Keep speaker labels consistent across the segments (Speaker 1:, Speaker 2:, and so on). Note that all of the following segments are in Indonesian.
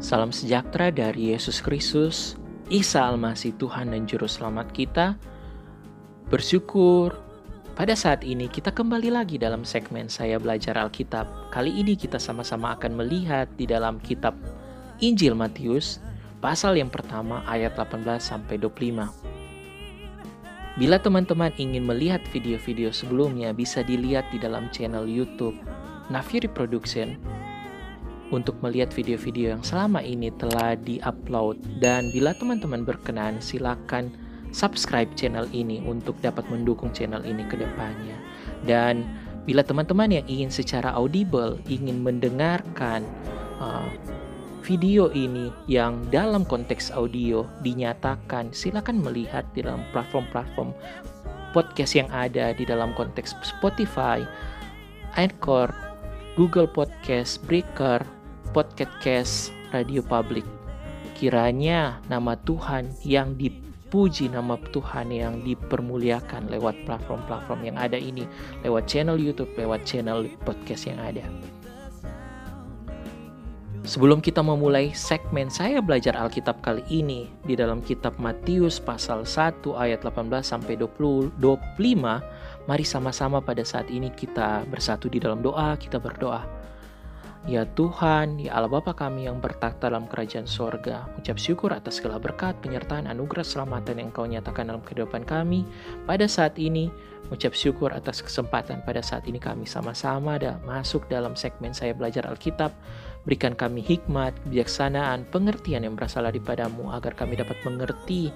Speaker 1: Salam sejahtera dari Yesus Kristus, Isa Almasih Tuhan dan Juru Selamat kita. Bersyukur pada saat ini kita kembali lagi dalam segmen Saya Belajar Alkitab. Kali ini kita sama-sama akan melihat di dalam kitab Injil Matius pasal yang pertama ayat 18 sampai 25. Bila teman-teman ingin melihat video-video sebelumnya bisa dilihat di dalam channel YouTube Nafiri Production untuk melihat video-video yang selama ini telah di-upload dan bila teman-teman berkenan silakan subscribe channel ini untuk dapat mendukung channel ini ke depannya. Dan bila teman-teman yang ingin secara audible ingin mendengarkan uh, video ini yang dalam konteks audio dinyatakan, silakan melihat di dalam platform-platform podcast yang ada di dalam konteks Spotify, Anchor, Google Podcast, Breaker, Podcast Cast, Radio Public. Kiranya nama Tuhan yang dipuji, nama Tuhan yang dipermuliakan lewat platform-platform yang ada ini, lewat channel YouTube, lewat channel podcast yang ada. Sebelum kita memulai segmen saya belajar Alkitab kali ini di dalam kitab Matius pasal 1 ayat 18 sampai 20, 25, mari sama-sama pada saat ini kita bersatu di dalam doa, kita berdoa. Ya Tuhan, ya Allah Bapa kami yang bertakhta dalam kerajaan sorga, ucap syukur atas segala berkat, penyertaan, anugerah, selamatan yang Kau nyatakan dalam kehidupan kami. Pada saat ini, ucap syukur atas kesempatan pada saat ini kami sama-sama ada masuk dalam segmen saya belajar Alkitab. Berikan kami hikmat, kebijaksanaan, pengertian yang berasal daripadamu agar kami dapat mengerti,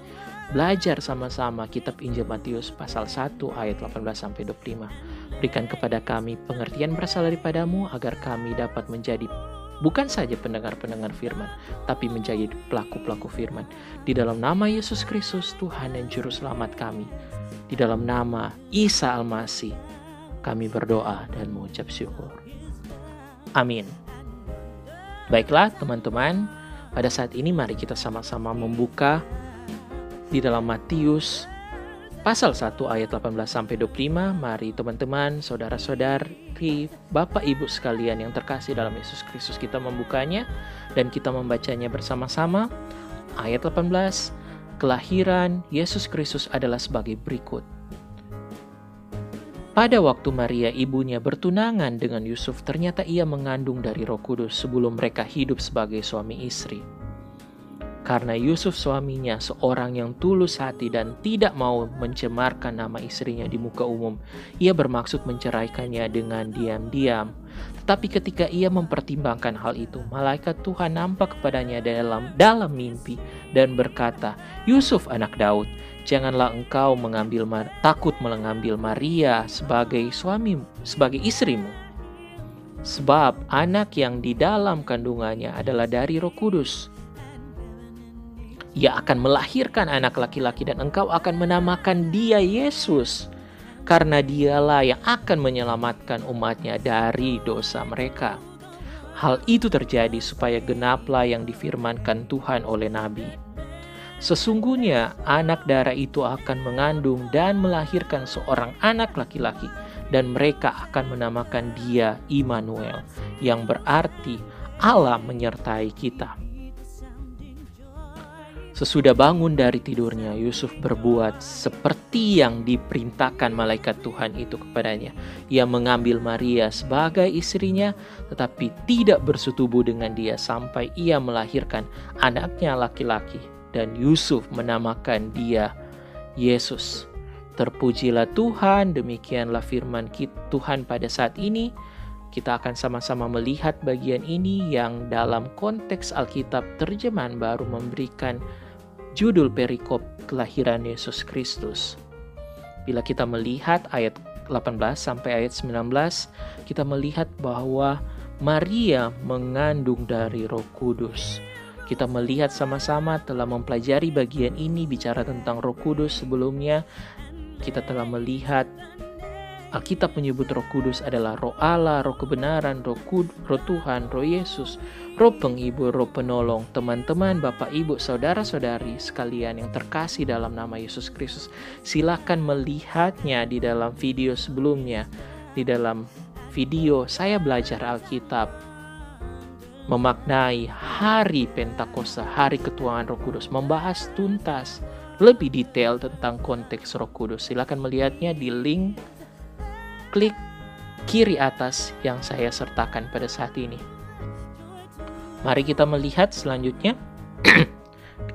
Speaker 1: belajar sama-sama kitab Injil Matius pasal 1 ayat 18 sampai 25. Berikan kepada kami pengertian berasal daripadamu agar kami dapat menjadi bukan saja pendengar-pendengar firman, tapi menjadi pelaku-pelaku firman. Di dalam nama Yesus Kristus, Tuhan dan Juru Selamat kami. Di dalam nama Isa Almasih, kami berdoa dan mengucap syukur. Amin. Baiklah teman-teman, pada saat ini mari kita sama-sama membuka di dalam Matius pasal 1 ayat 18 sampai 25. Mari teman-teman, saudara-saudari, Bapak Ibu sekalian yang terkasih dalam Yesus Kristus kita membukanya dan kita membacanya bersama-sama. Ayat 18, kelahiran Yesus Kristus adalah sebagai berikut. Pada waktu Maria ibunya bertunangan dengan Yusuf, ternyata ia mengandung dari Roh Kudus sebelum mereka hidup sebagai suami istri. Karena Yusuf suaminya seorang yang tulus hati dan tidak mau mencemarkan nama istrinya di muka umum, ia bermaksud menceraikannya dengan diam-diam. Tetapi ketika ia mempertimbangkan hal itu, malaikat Tuhan nampak kepadanya dalam dalam mimpi dan berkata, "Yusuf anak Daud, janganlah engkau mengambil takut mengambil Maria sebagai suami sebagai istrimu." Sebab anak yang di dalam kandungannya adalah dari Roh Kudus ia akan melahirkan anak laki-laki dan engkau akan menamakan dia Yesus. Karena dialah yang akan menyelamatkan umatnya dari dosa mereka. Hal itu terjadi supaya genaplah yang difirmankan Tuhan oleh Nabi. Sesungguhnya anak darah itu akan mengandung dan melahirkan seorang anak laki-laki dan mereka akan menamakan dia Immanuel yang berarti Allah menyertai kita. Sesudah bangun dari tidurnya, Yusuf berbuat seperti yang diperintahkan malaikat Tuhan itu kepadanya. Ia mengambil Maria sebagai istrinya, tetapi tidak bersetubuh dengan dia sampai ia melahirkan anaknya laki-laki. Dan Yusuf menamakan dia Yesus. Terpujilah Tuhan, demikianlah firman Tuhan pada saat ini. Kita akan sama-sama melihat bagian ini yang dalam konteks Alkitab terjemahan baru memberikan judul perikop kelahiran Yesus Kristus. Bila kita melihat ayat 18 sampai ayat 19, kita melihat bahwa Maria mengandung dari Roh Kudus. Kita melihat sama-sama telah mempelajari bagian ini bicara tentang Roh Kudus sebelumnya. Kita telah melihat Alkitab menyebut Roh Kudus adalah Roh Allah, Roh kebenaran, Roh Kud, Roh Tuhan, Roh Yesus, Roh penghibur, Roh penolong. Teman-teman, Bapak, Ibu, saudara-saudari sekalian yang terkasih dalam nama Yesus Kristus, silakan melihatnya di dalam video sebelumnya. Di dalam video saya belajar Alkitab memaknai hari Pentakosta, hari ketuaan Roh Kudus, membahas tuntas lebih detail tentang konteks Roh Kudus. Silakan melihatnya di link klik kiri atas yang saya sertakan pada saat ini. Mari kita melihat selanjutnya.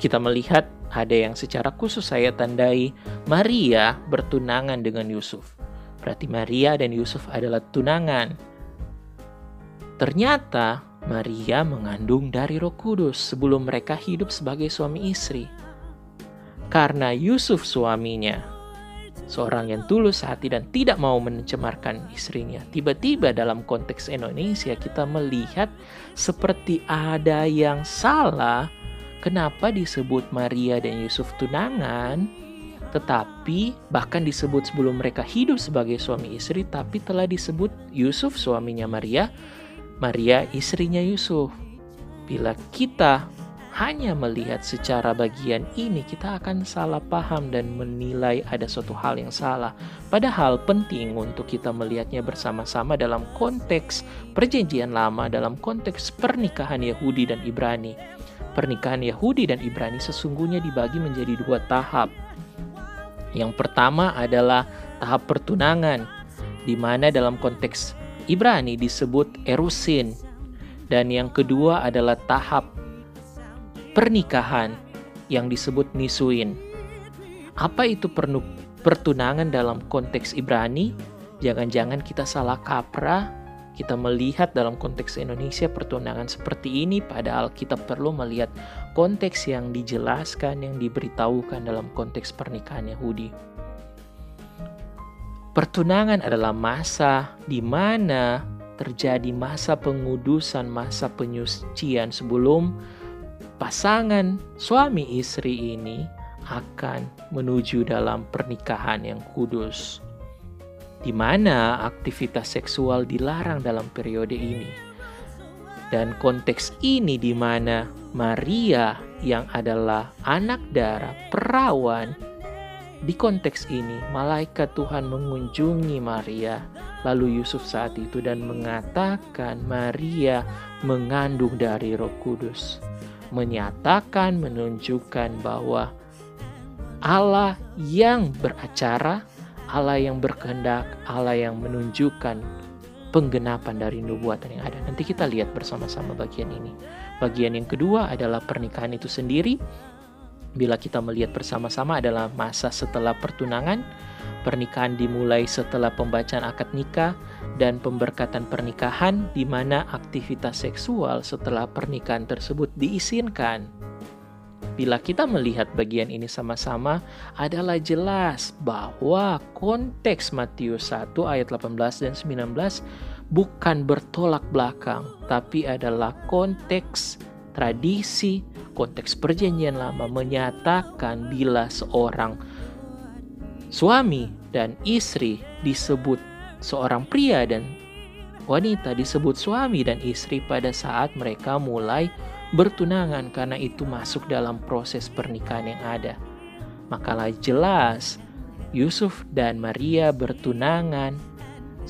Speaker 1: kita melihat ada yang secara khusus saya tandai Maria bertunangan dengan Yusuf. Berarti Maria dan Yusuf adalah tunangan. Ternyata Maria mengandung dari Roh Kudus sebelum mereka hidup sebagai suami istri. Karena Yusuf suaminya, seorang yang tulus hati dan tidak mau mencemarkan istrinya. Tiba-tiba dalam konteks Indonesia kita melihat seperti ada yang salah kenapa disebut Maria dan Yusuf tunangan tetapi bahkan disebut sebelum mereka hidup sebagai suami istri tapi telah disebut Yusuf suaminya Maria Maria istrinya Yusuf. Bila kita hanya melihat secara bagian ini, kita akan salah paham dan menilai ada suatu hal yang salah. Padahal penting untuk kita melihatnya bersama-sama dalam konteks Perjanjian Lama, dalam konteks pernikahan Yahudi dan Ibrani. Pernikahan Yahudi dan Ibrani sesungguhnya dibagi menjadi dua tahap. Yang pertama adalah tahap pertunangan, di mana dalam konteks Ibrani disebut erusin dan yang kedua adalah tahap pernikahan yang disebut nisuin. Apa itu pertunangan dalam konteks Ibrani? Jangan-jangan kita salah kaprah, kita melihat dalam konteks Indonesia pertunangan seperti ini padahal kita perlu melihat konteks yang dijelaskan, yang diberitahukan dalam konteks pernikahan Yahudi. Pertunangan adalah masa di mana terjadi masa pengudusan, masa penyucian sebelum pasangan suami istri ini akan menuju dalam pernikahan yang kudus. Di mana aktivitas seksual dilarang dalam periode ini. Dan konteks ini di mana Maria yang adalah anak darah perawan di konteks ini, malaikat Tuhan mengunjungi Maria, lalu Yusuf saat itu dan mengatakan Maria mengandung dari Roh Kudus. Menyatakan, menunjukkan bahwa Allah yang beracara, Allah yang berkehendak, Allah yang menunjukkan penggenapan dari nubuatan yang ada. Nanti kita lihat bersama-sama bagian ini. Bagian yang kedua adalah pernikahan itu sendiri bila kita melihat bersama-sama adalah masa setelah pertunangan, pernikahan dimulai setelah pembacaan akad nikah, dan pemberkatan pernikahan di mana aktivitas seksual setelah pernikahan tersebut diizinkan. Bila kita melihat bagian ini sama-sama adalah jelas bahwa konteks Matius 1 ayat 18 dan 19 bukan bertolak belakang, tapi adalah konteks tradisi konteks perjanjian lama menyatakan bila seorang suami dan istri disebut seorang pria dan wanita disebut suami dan istri pada saat mereka mulai bertunangan karena itu masuk dalam proses pernikahan yang ada. Makalah jelas Yusuf dan Maria bertunangan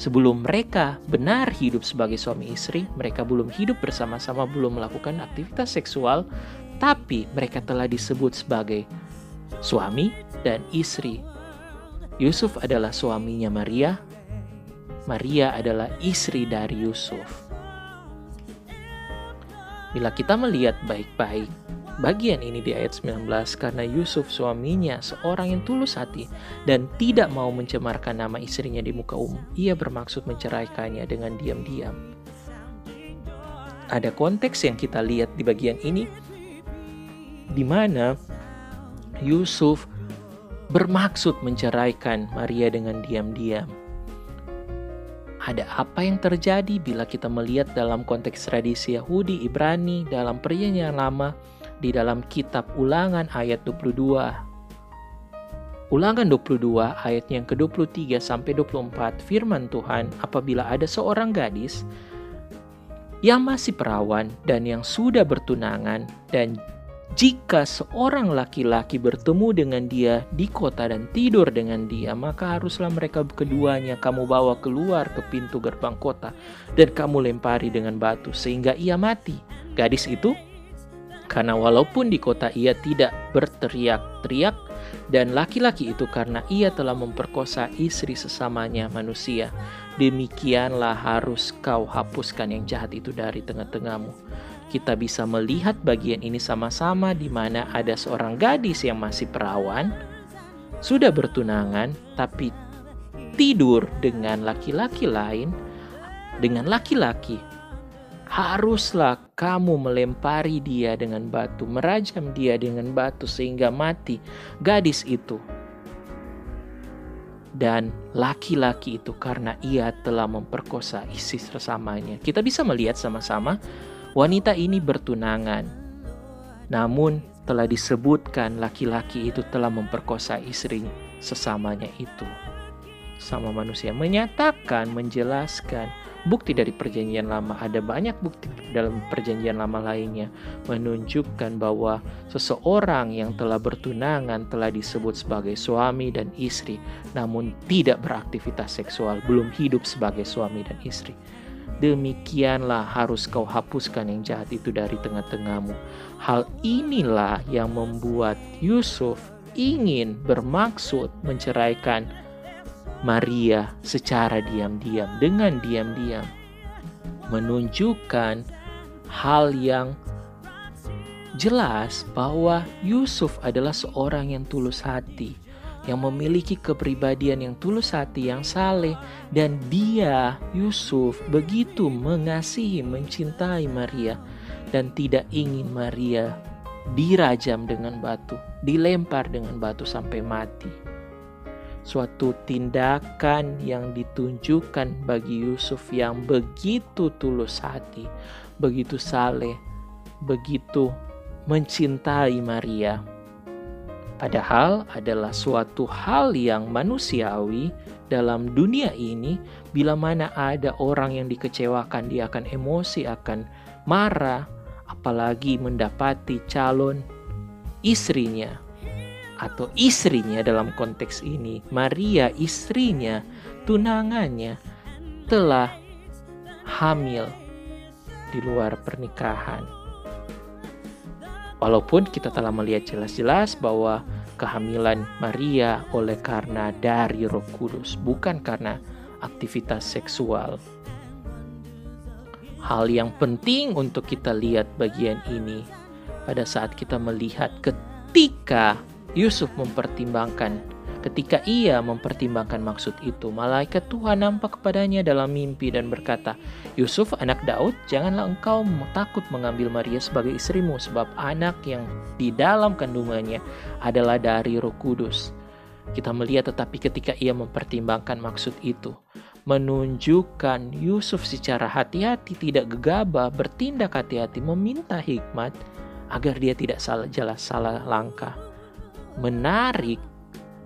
Speaker 1: Sebelum mereka benar hidup sebagai suami istri, mereka belum hidup bersama-sama, belum melakukan aktivitas seksual, tapi mereka telah disebut sebagai suami dan istri. Yusuf adalah suaminya Maria, Maria adalah istri dari Yusuf. Bila kita melihat baik-baik, bagian ini di ayat 19 karena Yusuf suaminya seorang yang tulus hati dan tidak mau mencemarkan nama istrinya di muka umum. Ia bermaksud menceraikannya dengan diam-diam. Ada konteks yang kita lihat di bagian ini di mana Yusuf bermaksud menceraikan Maria dengan diam-diam. Ada apa yang terjadi bila kita melihat dalam konteks tradisi Yahudi, Ibrani, dalam perjanjian lama, di dalam kitab ulangan ayat 22. Ulangan 22 ayat yang ke-23 sampai 24 firman Tuhan apabila ada seorang gadis yang masih perawan dan yang sudah bertunangan dan jika seorang laki-laki bertemu dengan dia di kota dan tidur dengan dia, maka haruslah mereka keduanya kamu bawa keluar ke pintu gerbang kota dan kamu lempari dengan batu sehingga ia mati. Gadis itu karena walaupun di kota ia tidak berteriak-teriak dan laki-laki itu karena ia telah memperkosa istri sesamanya manusia. Demikianlah harus kau hapuskan yang jahat itu dari tengah-tengahmu kita bisa melihat bagian ini sama-sama di mana ada seorang gadis yang masih perawan, sudah bertunangan tapi tidur dengan laki-laki lain, dengan laki-laki. Haruslah kamu melempari dia dengan batu, merajam dia dengan batu sehingga mati gadis itu. Dan laki-laki itu karena ia telah memperkosa istri sesamanya. Kita bisa melihat sama-sama Wanita ini bertunangan, namun telah disebutkan laki-laki itu telah memperkosa istri sesamanya itu. Sama manusia menyatakan, menjelaskan bukti dari perjanjian lama. Ada banyak bukti dalam perjanjian lama lainnya menunjukkan bahwa seseorang yang telah bertunangan telah disebut sebagai suami dan istri, namun tidak beraktivitas seksual, belum hidup sebagai suami dan istri demikianlah harus kau hapuskan yang jahat itu dari tengah-tengahmu. Hal inilah yang membuat Yusuf ingin bermaksud menceraikan Maria secara diam-diam dengan diam-diam menunjukkan hal yang jelas bahwa Yusuf adalah seorang yang tulus hati yang memiliki kepribadian yang tulus hati, yang saleh, dan dia, Yusuf, begitu mengasihi, mencintai Maria, dan tidak ingin Maria dirajam dengan batu, dilempar dengan batu sampai mati. Suatu tindakan yang ditunjukkan bagi Yusuf yang begitu tulus hati, begitu saleh, begitu mencintai Maria. Padahal adalah suatu hal yang manusiawi dalam dunia ini. Bila mana ada orang yang dikecewakan dia akan emosi, akan marah, apalagi mendapati calon istrinya atau istrinya dalam konteks ini, Maria istrinya, tunangannya telah hamil di luar pernikahan. Walaupun kita telah melihat jelas-jelas bahwa kehamilan Maria oleh karena dari Roh Kudus, bukan karena aktivitas seksual. Hal yang penting untuk kita lihat bagian ini pada saat kita melihat ketika Yusuf mempertimbangkan Ketika ia mempertimbangkan maksud itu, malaikat Tuhan nampak kepadanya dalam mimpi dan berkata, Yusuf anak Daud, janganlah engkau takut mengambil Maria sebagai istrimu, sebab anak yang di dalam kandungannya adalah dari roh kudus. Kita melihat tetapi ketika ia mempertimbangkan maksud itu, menunjukkan Yusuf secara hati-hati tidak gegabah, bertindak hati-hati, meminta hikmat agar dia tidak salah jelas salah langkah. Menarik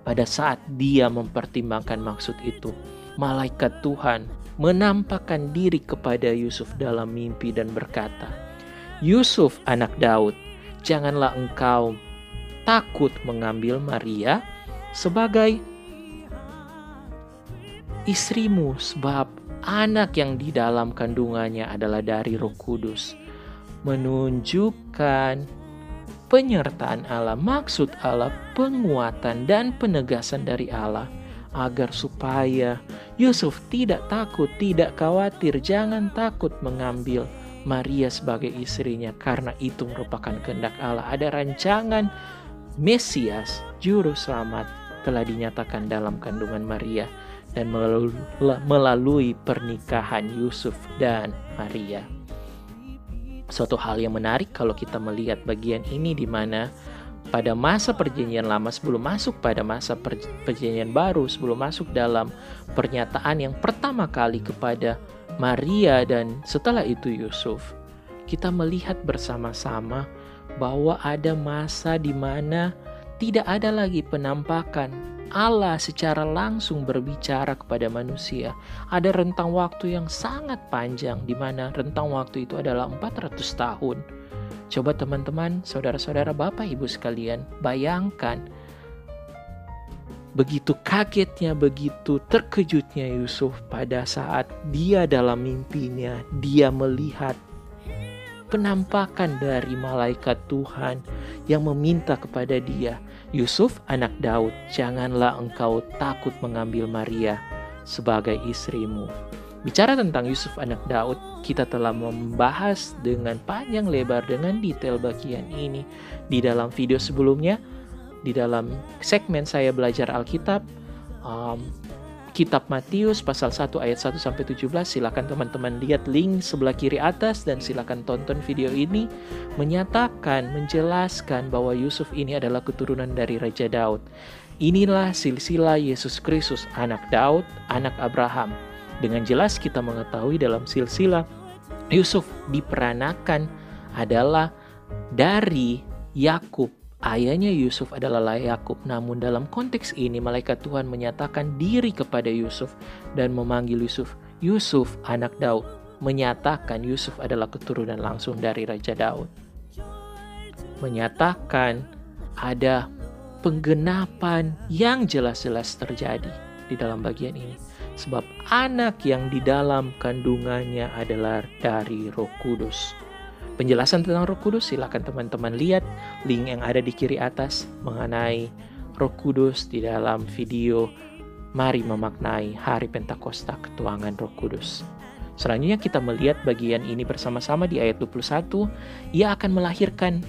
Speaker 1: pada saat dia mempertimbangkan maksud itu, malaikat Tuhan menampakkan diri kepada Yusuf dalam mimpi dan berkata, "Yusuf, anak Daud, janganlah engkau takut mengambil Maria sebagai istrimu, sebab anak yang di dalam kandungannya adalah dari Roh Kudus." Menunjukkan penyertaan Allah, maksud Allah, penguatan dan penegasan dari Allah agar supaya Yusuf tidak takut, tidak khawatir, jangan takut mengambil Maria sebagai istrinya karena itu merupakan kehendak Allah. Ada rancangan Mesias, juru selamat telah dinyatakan dalam kandungan Maria dan melalui pernikahan Yusuf dan Maria suatu hal yang menarik kalau kita melihat bagian ini di mana pada masa perjanjian lama sebelum masuk pada masa perjanjian baru sebelum masuk dalam pernyataan yang pertama kali kepada Maria dan setelah itu Yusuf kita melihat bersama-sama bahwa ada masa di mana tidak ada lagi penampakan Allah secara langsung berbicara kepada manusia. Ada rentang waktu yang sangat panjang di mana rentang waktu itu adalah 400 tahun. Coba teman-teman, saudara-saudara, Bapak Ibu sekalian, bayangkan. Begitu kagetnya, begitu terkejutnya Yusuf pada saat dia dalam mimpinya, dia melihat penampakan dari malaikat Tuhan yang meminta kepada dia, Yusuf anak Daud, janganlah engkau takut mengambil Maria sebagai istrimu. Bicara tentang Yusuf anak Daud, kita telah membahas dengan panjang lebar dengan detail bagian ini di dalam video sebelumnya di dalam segmen saya belajar Alkitab Kitab Matius pasal 1 ayat 1 sampai 17 silakan teman-teman lihat link sebelah kiri atas dan silakan tonton video ini menyatakan menjelaskan bahwa Yusuf ini adalah keturunan dari Raja Daud. Inilah silsilah Yesus Kristus anak Daud, anak Abraham. Dengan jelas kita mengetahui dalam silsilah Yusuf diperanakan adalah dari Yakub Ayahnya Yusuf adalah Yakub, namun dalam konteks ini malaikat Tuhan menyatakan diri kepada Yusuf dan memanggil Yusuf, Yusuf anak Daud, menyatakan Yusuf adalah keturunan langsung dari Raja Daud. Menyatakan ada penggenapan yang jelas-jelas terjadi di dalam bagian ini. Sebab anak yang di dalam kandungannya adalah dari roh kudus. Penjelasan tentang Roh Kudus silakan teman-teman lihat link yang ada di kiri atas mengenai Roh Kudus di dalam video Mari memaknai Hari Pentakosta Ketuangan Roh Kudus. Selanjutnya kita melihat bagian ini bersama-sama di ayat 21. Ia akan melahirkan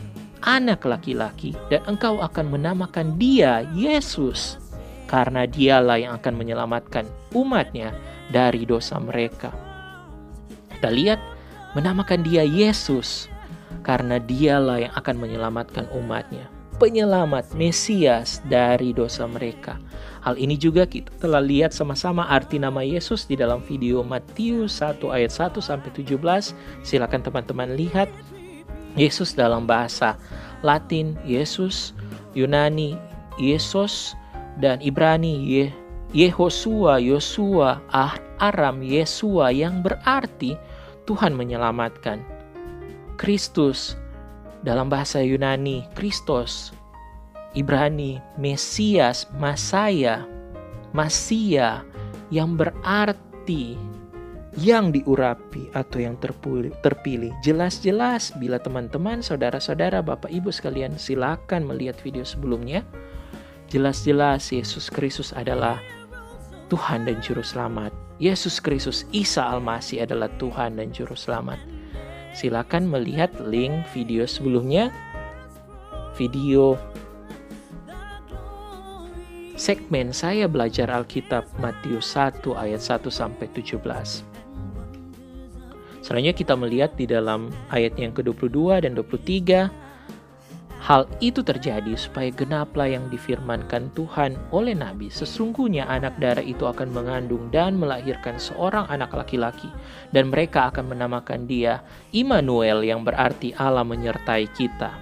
Speaker 1: anak laki-laki dan engkau akan menamakan dia Yesus karena dialah yang akan menyelamatkan umatnya dari dosa mereka. Kita lihat menamakan dia Yesus karena dialah yang akan menyelamatkan umatnya. Penyelamat Mesias dari dosa mereka. Hal ini juga kita telah lihat sama-sama arti nama Yesus di dalam video Matius 1 ayat 1 sampai 17. Silakan teman-teman lihat Yesus dalam bahasa Latin Yesus, Yunani Yesus dan Ibrani Ye Yehosua, Yosua, Aram, Yesua yang berarti Tuhan menyelamatkan. Kristus dalam bahasa Yunani, Kristos, Ibrani, Mesias, Masaya, Masia yang berarti yang diurapi atau yang terpilih. Jelas-jelas bila teman-teman, saudara-saudara, Bapak Ibu sekalian silakan melihat video sebelumnya. Jelas-jelas Yesus Kristus adalah Tuhan dan Juru Selamat. Yesus Kristus Isa Almasih adalah Tuhan dan Juru Selamat. Silakan melihat link video sebelumnya. Video segmen saya belajar Alkitab Matius 1 ayat 1 sampai 17. Selanjutnya kita melihat di dalam ayat yang ke-22 dan 23 Hal itu terjadi supaya genaplah yang difirmankan Tuhan oleh Nabi. Sesungguhnya anak darah itu akan mengandung dan melahirkan seorang anak laki-laki. Dan mereka akan menamakan dia Immanuel yang berarti Allah menyertai kita.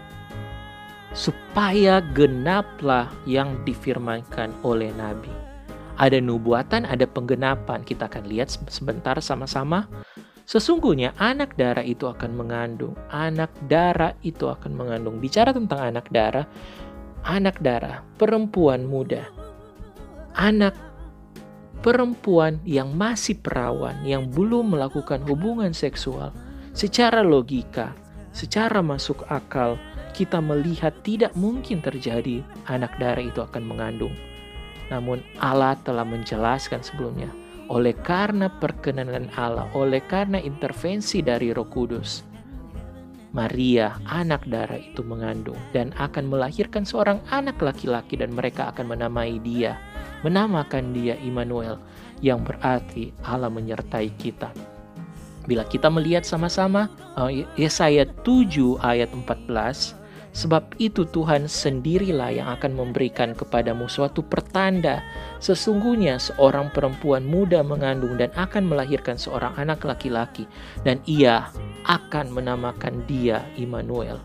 Speaker 1: Supaya genaplah yang difirmankan oleh Nabi. Ada nubuatan, ada penggenapan. Kita akan lihat sebentar sama-sama Sesungguhnya anak darah itu akan mengandung, anak darah itu akan mengandung. Bicara tentang anak darah, anak darah, perempuan muda, anak perempuan yang masih perawan, yang belum melakukan hubungan seksual, secara logika, secara masuk akal, kita melihat tidak mungkin terjadi anak darah itu akan mengandung. Namun Allah telah menjelaskan sebelumnya oleh karena perkenanan Allah, oleh karena intervensi dari Roh Kudus, Maria, anak darah itu mengandung dan akan melahirkan seorang anak laki-laki dan mereka akan menamai dia, menamakan dia Immanuel yang berarti Allah menyertai kita. Bila kita melihat sama-sama eh, Yesaya 7 ayat 14 Sebab itu Tuhan sendirilah yang akan memberikan kepadamu suatu pertanda. Sesungguhnya seorang perempuan muda mengandung dan akan melahirkan seorang anak laki-laki. Dan ia akan menamakan dia Immanuel.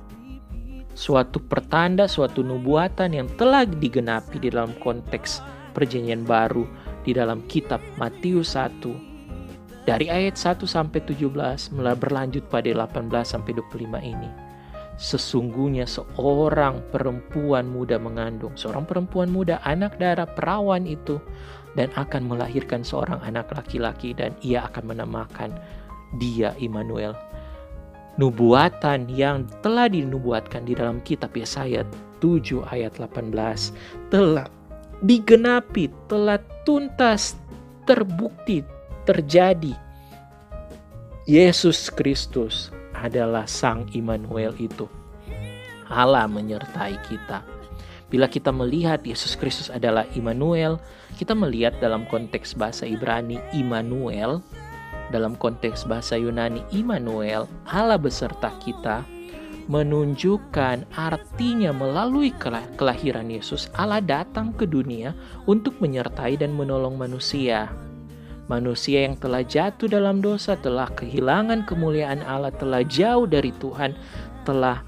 Speaker 1: Suatu pertanda, suatu nubuatan yang telah digenapi di dalam konteks perjanjian baru di dalam kitab Matius 1 dari ayat 1 sampai 17 mulai berlanjut pada 18 sampai 25 ini sesungguhnya seorang perempuan muda mengandung, seorang perempuan muda anak darah perawan itu dan akan melahirkan seorang anak laki-laki dan ia akan menamakan dia Immanuel. Nubuatan yang telah dinubuatkan di dalam kitab Yesaya 7 ayat 18 telah digenapi, telah tuntas, terbukti, terjadi. Yesus Kristus adalah Sang Immanuel itu. Allah menyertai kita. Bila kita melihat Yesus Kristus adalah Immanuel, kita melihat dalam konteks bahasa Ibrani Immanuel, dalam konteks bahasa Yunani Immanuel, Allah beserta kita, menunjukkan artinya melalui kelahiran Yesus, Allah datang ke dunia untuk menyertai dan menolong manusia. Manusia yang telah jatuh dalam dosa, telah kehilangan kemuliaan Allah, telah jauh dari Tuhan, telah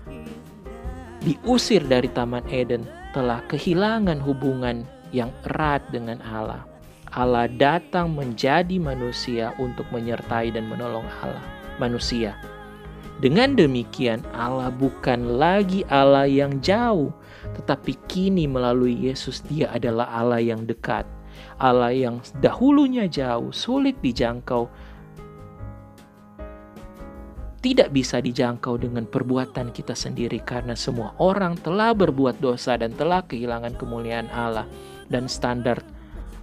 Speaker 1: diusir dari Taman Eden, telah kehilangan hubungan yang erat dengan Allah. Allah datang menjadi manusia untuk menyertai dan menolong Allah, manusia. Dengan demikian, Allah bukan lagi Allah yang jauh, tetapi kini melalui Yesus, Dia adalah Allah yang dekat, Allah yang dahulunya jauh, sulit dijangkau, tidak bisa dijangkau dengan perbuatan kita sendiri karena semua orang telah berbuat dosa dan telah kehilangan kemuliaan Allah dan standar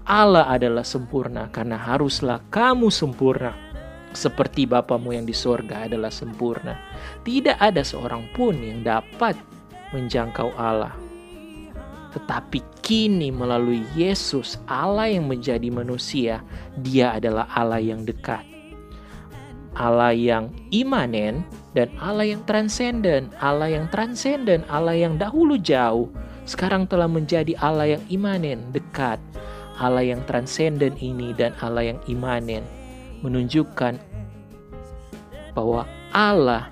Speaker 1: Allah adalah sempurna karena haruslah kamu sempurna seperti Bapamu yang di sorga adalah sempurna. Tidak ada seorang pun yang dapat menjangkau Allah. Tetapi kini melalui Yesus, Allah yang menjadi manusia, dia adalah Allah yang dekat. Allah yang imanen dan Allah yang transenden. Allah yang transenden, Allah yang dahulu jauh, sekarang telah menjadi Allah yang imanen, dekat. Allah yang transenden ini dan Allah yang imanen menunjukkan bahwa Allah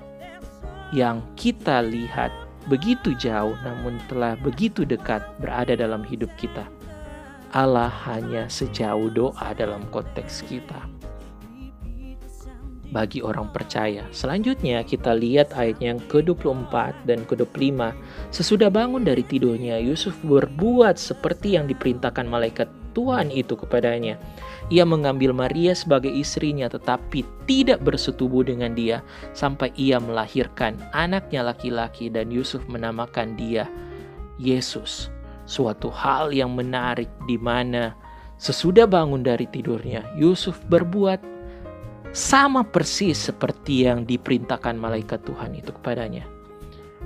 Speaker 1: yang kita lihat begitu jauh namun telah begitu dekat berada dalam hidup kita. Allah hanya sejauh doa dalam konteks kita. Bagi orang percaya. Selanjutnya kita lihat ayat yang ke-24 dan ke-25. Sesudah bangun dari tidurnya, Yusuf berbuat seperti yang diperintahkan malaikat Tuhan itu kepadanya ia mengambil Maria sebagai istrinya tetapi tidak bersetubuh dengan dia sampai ia melahirkan anaknya laki-laki dan Yusuf menamakan dia Yesus. Suatu hal yang menarik di mana sesudah bangun dari tidurnya Yusuf berbuat sama persis seperti yang diperintahkan malaikat Tuhan itu kepadanya.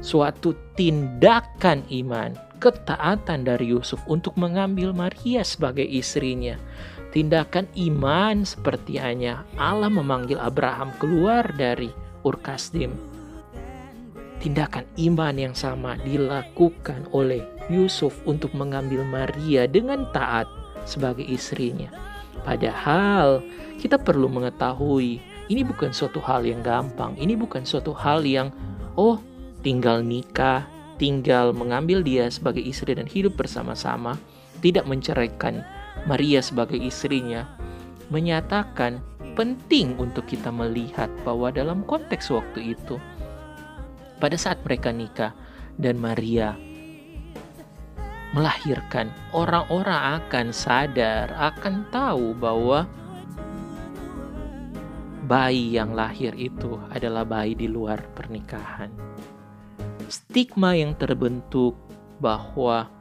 Speaker 1: Suatu tindakan iman, ketaatan dari Yusuf untuk mengambil Maria sebagai istrinya Tindakan iman seperti hanya Allah memanggil Abraham keluar dari Ur Kasdim. Tindakan iman yang sama dilakukan oleh Yusuf untuk mengambil Maria dengan taat sebagai istrinya. Padahal kita perlu mengetahui ini bukan suatu hal yang gampang. Ini bukan suatu hal yang oh tinggal nikah, tinggal mengambil dia sebagai istri dan hidup bersama-sama, tidak menceraikan Maria sebagai istrinya menyatakan penting untuk kita melihat bahwa dalam konteks waktu itu pada saat mereka nikah dan Maria melahirkan orang-orang akan sadar akan tahu bahwa bayi yang lahir itu adalah bayi di luar pernikahan stigma yang terbentuk bahwa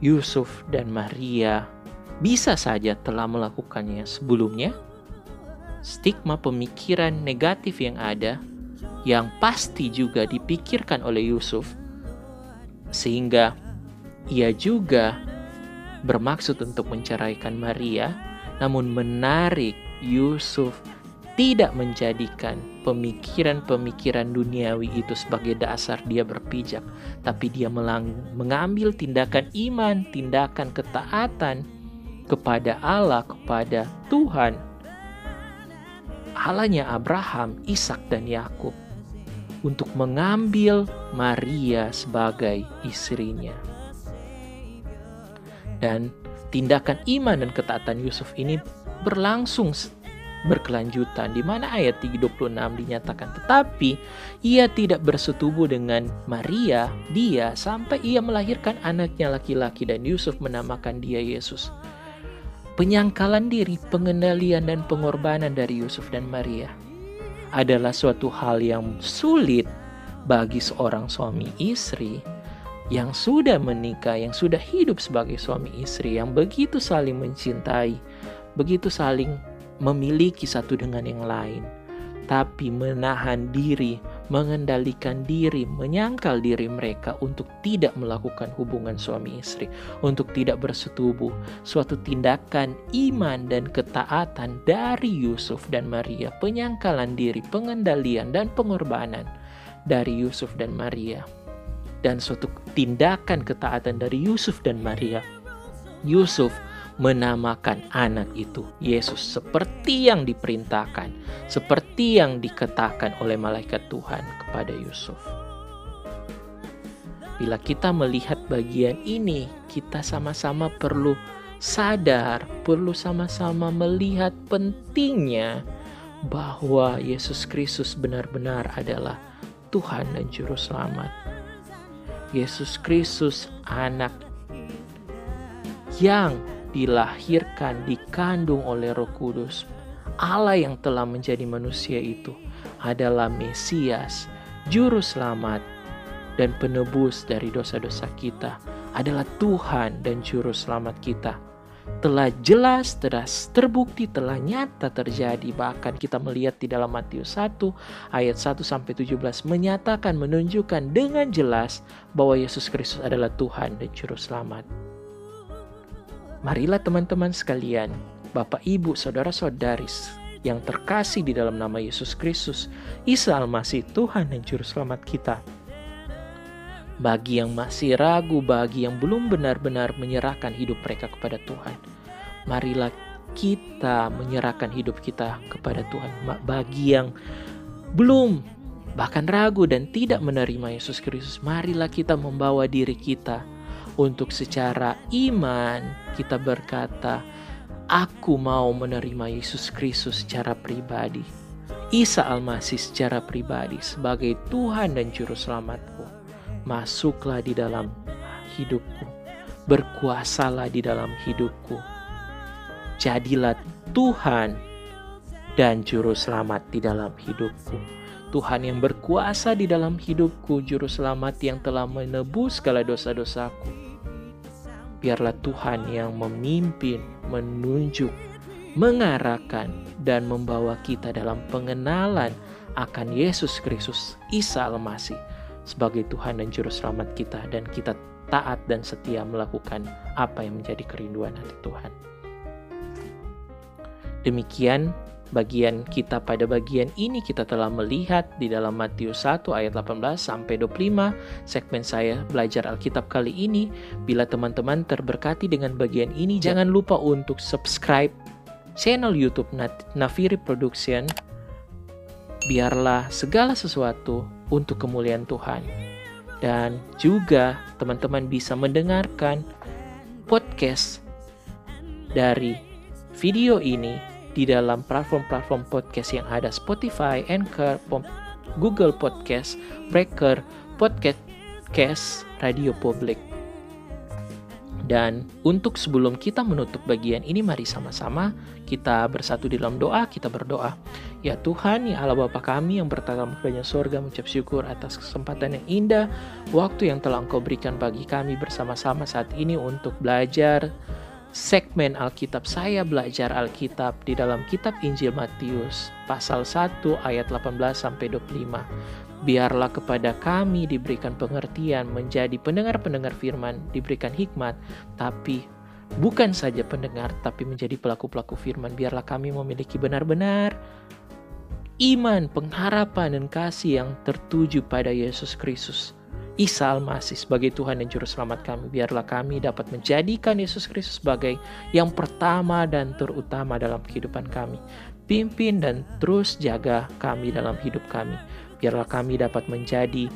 Speaker 1: Yusuf dan Maria bisa saja telah melakukannya sebelumnya. Stigma pemikiran negatif yang ada, yang pasti juga dipikirkan oleh Yusuf, sehingga ia juga bermaksud untuk menceraikan Maria, namun menarik Yusuf tidak menjadikan pemikiran-pemikiran duniawi itu sebagai dasar dia berpijak, tapi dia mengambil tindakan iman, tindakan ketaatan kepada Allah, kepada Tuhan. Allahnya Abraham, Ishak dan Yakub untuk mengambil Maria sebagai istrinya. Dan tindakan iman dan ketaatan Yusuf ini berlangsung berkelanjutan di mana ayat 26 dinyatakan tetapi ia tidak bersetubuh dengan Maria dia sampai ia melahirkan anaknya laki-laki dan Yusuf menamakan dia Yesus. Penyangkalan diri pengendalian dan pengorbanan dari Yusuf dan Maria adalah suatu hal yang sulit bagi seorang suami istri yang sudah menikah, yang sudah hidup sebagai suami istri, yang begitu saling mencintai, begitu saling memiliki satu dengan yang lain, tapi menahan diri, mengendalikan diri, menyangkal diri mereka untuk tidak melakukan hubungan suami istri, untuk tidak bersetubuh, suatu tindakan iman dan ketaatan dari Yusuf dan Maria, penyangkalan diri, pengendalian dan pengorbanan dari Yusuf dan Maria. Dan suatu tindakan ketaatan dari Yusuf dan Maria. Yusuf menamakan anak itu Yesus seperti yang diperintahkan, seperti yang dikatakan oleh malaikat Tuhan kepada Yusuf. Bila kita melihat bagian ini, kita sama-sama perlu sadar, perlu sama-sama melihat pentingnya bahwa Yesus Kristus benar-benar adalah Tuhan dan Juru Selamat. Yesus Kristus, anak yang dilahirkan, dikandung oleh Roh Kudus. Allah yang telah menjadi manusia itu adalah Mesias, Juru Selamat, dan penebus dari dosa-dosa kita, adalah Tuhan dan Juru Selamat kita. Telah jelas, telah terbukti, telah nyata terjadi. Bahkan kita melihat di dalam Matius 1 ayat 1 sampai 17 menyatakan menunjukkan dengan jelas bahwa Yesus Kristus adalah Tuhan dan Juru Selamat. Marilah teman-teman sekalian, Bapak Ibu, Saudara-saudari yang terkasih di dalam nama Yesus Kristus, Isa Almasih Tuhan dan Juru Selamat kita. Bagi yang masih ragu, bagi yang belum benar-benar menyerahkan hidup mereka kepada Tuhan, marilah kita menyerahkan hidup kita kepada Tuhan. Bagi yang belum bahkan ragu dan tidak menerima Yesus Kristus, marilah kita membawa diri kita untuk secara iman kita berkata, Aku mau menerima Yesus Kristus secara pribadi. Isa Almasih secara pribadi sebagai Tuhan dan Juru Selamatku. Masuklah di dalam hidupku. Berkuasalah di dalam hidupku. Jadilah Tuhan dan Juru Selamat di dalam hidupku. Tuhan yang berkuasa di dalam hidupku, Juru Selamat yang telah menebus segala dosa-dosaku biarlah Tuhan yang memimpin, menunjuk, mengarahkan, dan membawa kita dalam pengenalan akan Yesus Kristus, Isa Al-Masih, sebagai Tuhan dan Juru Selamat kita, dan kita taat dan setia melakukan apa yang menjadi kerinduan hati Tuhan. Demikian bagian kita pada bagian ini kita telah melihat di dalam Matius 1 ayat 18 sampai 25 segmen saya belajar Alkitab kali ini. Bila teman-teman terberkati dengan bagian ini jangan lupa untuk subscribe channel YouTube Nafiri Production. Biarlah segala sesuatu untuk kemuliaan Tuhan. Dan juga teman-teman bisa mendengarkan podcast dari video ini di dalam platform-platform podcast yang ada Spotify, Anchor, Google Podcast, Breaker, Podcast, Radio Public. Dan untuk sebelum kita menutup bagian ini, mari sama-sama kita bersatu di dalam doa, kita berdoa. Ya Tuhan, ya Allah Bapa kami yang bertata di surga, mengucap syukur atas kesempatan yang indah, waktu yang telah Engkau berikan bagi kami bersama-sama saat ini untuk belajar segmen Alkitab saya belajar Alkitab di dalam kitab Injil Matius pasal 1 ayat 18 sampai 25. Biarlah kepada kami diberikan pengertian menjadi pendengar-pendengar firman, diberikan hikmat, tapi bukan saja pendengar tapi menjadi pelaku-pelaku firman. Biarlah kami memiliki benar-benar iman, pengharapan dan kasih yang tertuju pada Yesus Kristus Isa Al-Masih sebagai Tuhan dan Juru Selamat kami. Biarlah kami dapat menjadikan Yesus Kristus sebagai yang pertama dan terutama dalam kehidupan kami. Pimpin dan terus jaga kami dalam hidup kami. Biarlah kami dapat menjadi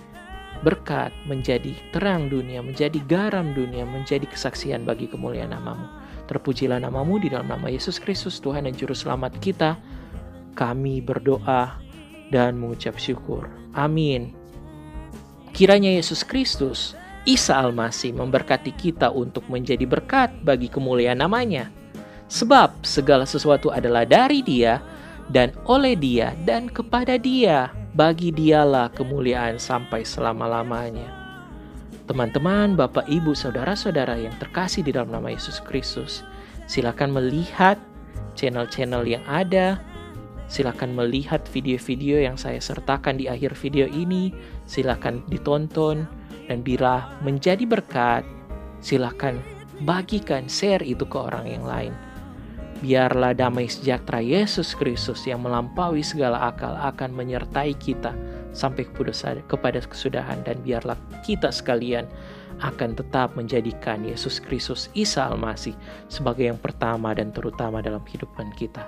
Speaker 1: berkat, menjadi terang dunia, menjadi garam dunia, menjadi kesaksian bagi kemuliaan namamu. Terpujilah namamu di dalam nama Yesus Kristus, Tuhan dan Juru Selamat kita. kami berdoa dan mengucap syukur. Amin. Kiranya Yesus Kristus, Isa Al-Masih memberkati kita untuk menjadi berkat bagi kemuliaan namanya. Sebab segala sesuatu adalah dari dia, dan oleh dia, dan kepada dia. Bagi dialah kemuliaan sampai selama-lamanya. Teman-teman, Bapak, Ibu, Saudara-saudara yang terkasih di dalam nama Yesus Kristus, silakan melihat channel-channel yang ada, Silakan melihat video-video yang saya sertakan di akhir video ini. Silakan ditonton dan bila menjadi berkat, silakan bagikan, share itu ke orang yang lain. Biarlah damai sejahtera Yesus Kristus yang melampaui segala akal akan menyertai kita sampai kepada kesudahan dan biarlah kita sekalian akan tetap menjadikan Yesus Kristus Isa Almasih sebagai yang pertama dan terutama dalam kehidupan kita.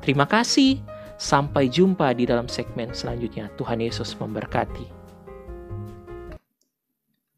Speaker 1: Terima kasih. Sampai jumpa di dalam segmen selanjutnya. Tuhan Yesus memberkati.